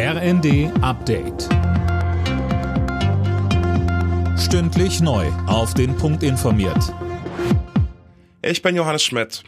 RND Update. Stündlich neu. Auf den Punkt informiert. Ich bin Johannes Schmidt.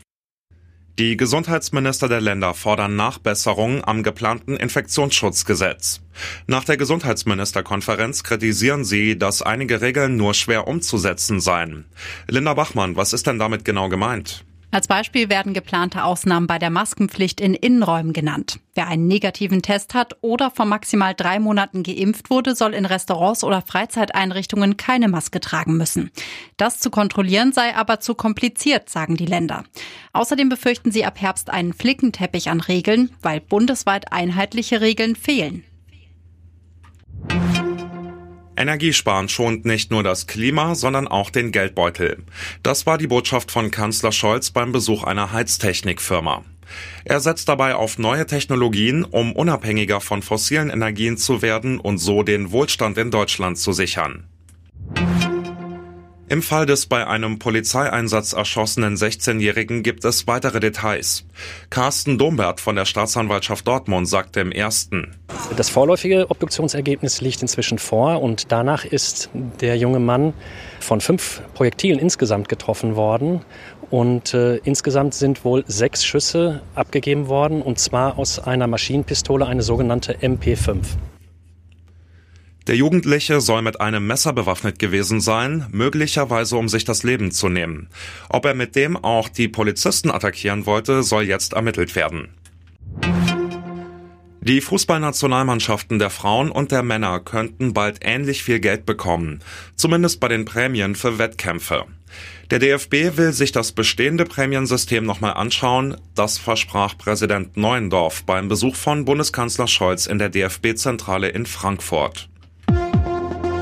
Die Gesundheitsminister der Länder fordern Nachbesserungen am geplanten Infektionsschutzgesetz. Nach der Gesundheitsministerkonferenz kritisieren sie, dass einige Regeln nur schwer umzusetzen seien. Linda Bachmann, was ist denn damit genau gemeint? Als Beispiel werden geplante Ausnahmen bei der Maskenpflicht in Innenräumen genannt. Wer einen negativen Test hat oder vor maximal drei Monaten geimpft wurde, soll in Restaurants oder Freizeiteinrichtungen keine Maske tragen müssen. Das zu kontrollieren sei aber zu kompliziert, sagen die Länder. Außerdem befürchten sie ab Herbst einen Flickenteppich an Regeln, weil bundesweit einheitliche Regeln fehlen. Energiesparen schont nicht nur das Klima, sondern auch den Geldbeutel. Das war die Botschaft von Kanzler Scholz beim Besuch einer Heiztechnikfirma. Er setzt dabei auf neue Technologien, um unabhängiger von fossilen Energien zu werden und so den Wohlstand in Deutschland zu sichern. Im Fall des bei einem Polizeieinsatz erschossenen 16-Jährigen gibt es weitere Details. Carsten Dombert von der Staatsanwaltschaft Dortmund sagte im ersten. Das vorläufige Obduktionsergebnis liegt inzwischen vor und danach ist der junge Mann von fünf Projektilen insgesamt getroffen worden. Und äh, insgesamt sind wohl sechs Schüsse abgegeben worden, und zwar aus einer Maschinenpistole, eine sogenannte MP5. Der Jugendliche soll mit einem Messer bewaffnet gewesen sein, möglicherweise um sich das Leben zu nehmen. Ob er mit dem auch die Polizisten attackieren wollte, soll jetzt ermittelt werden. Die Fußballnationalmannschaften der Frauen und der Männer könnten bald ähnlich viel Geld bekommen, zumindest bei den Prämien für Wettkämpfe. Der DFB will sich das bestehende Prämiensystem nochmal anschauen, das versprach Präsident Neuendorf beim Besuch von Bundeskanzler Scholz in der DFB-Zentrale in Frankfurt.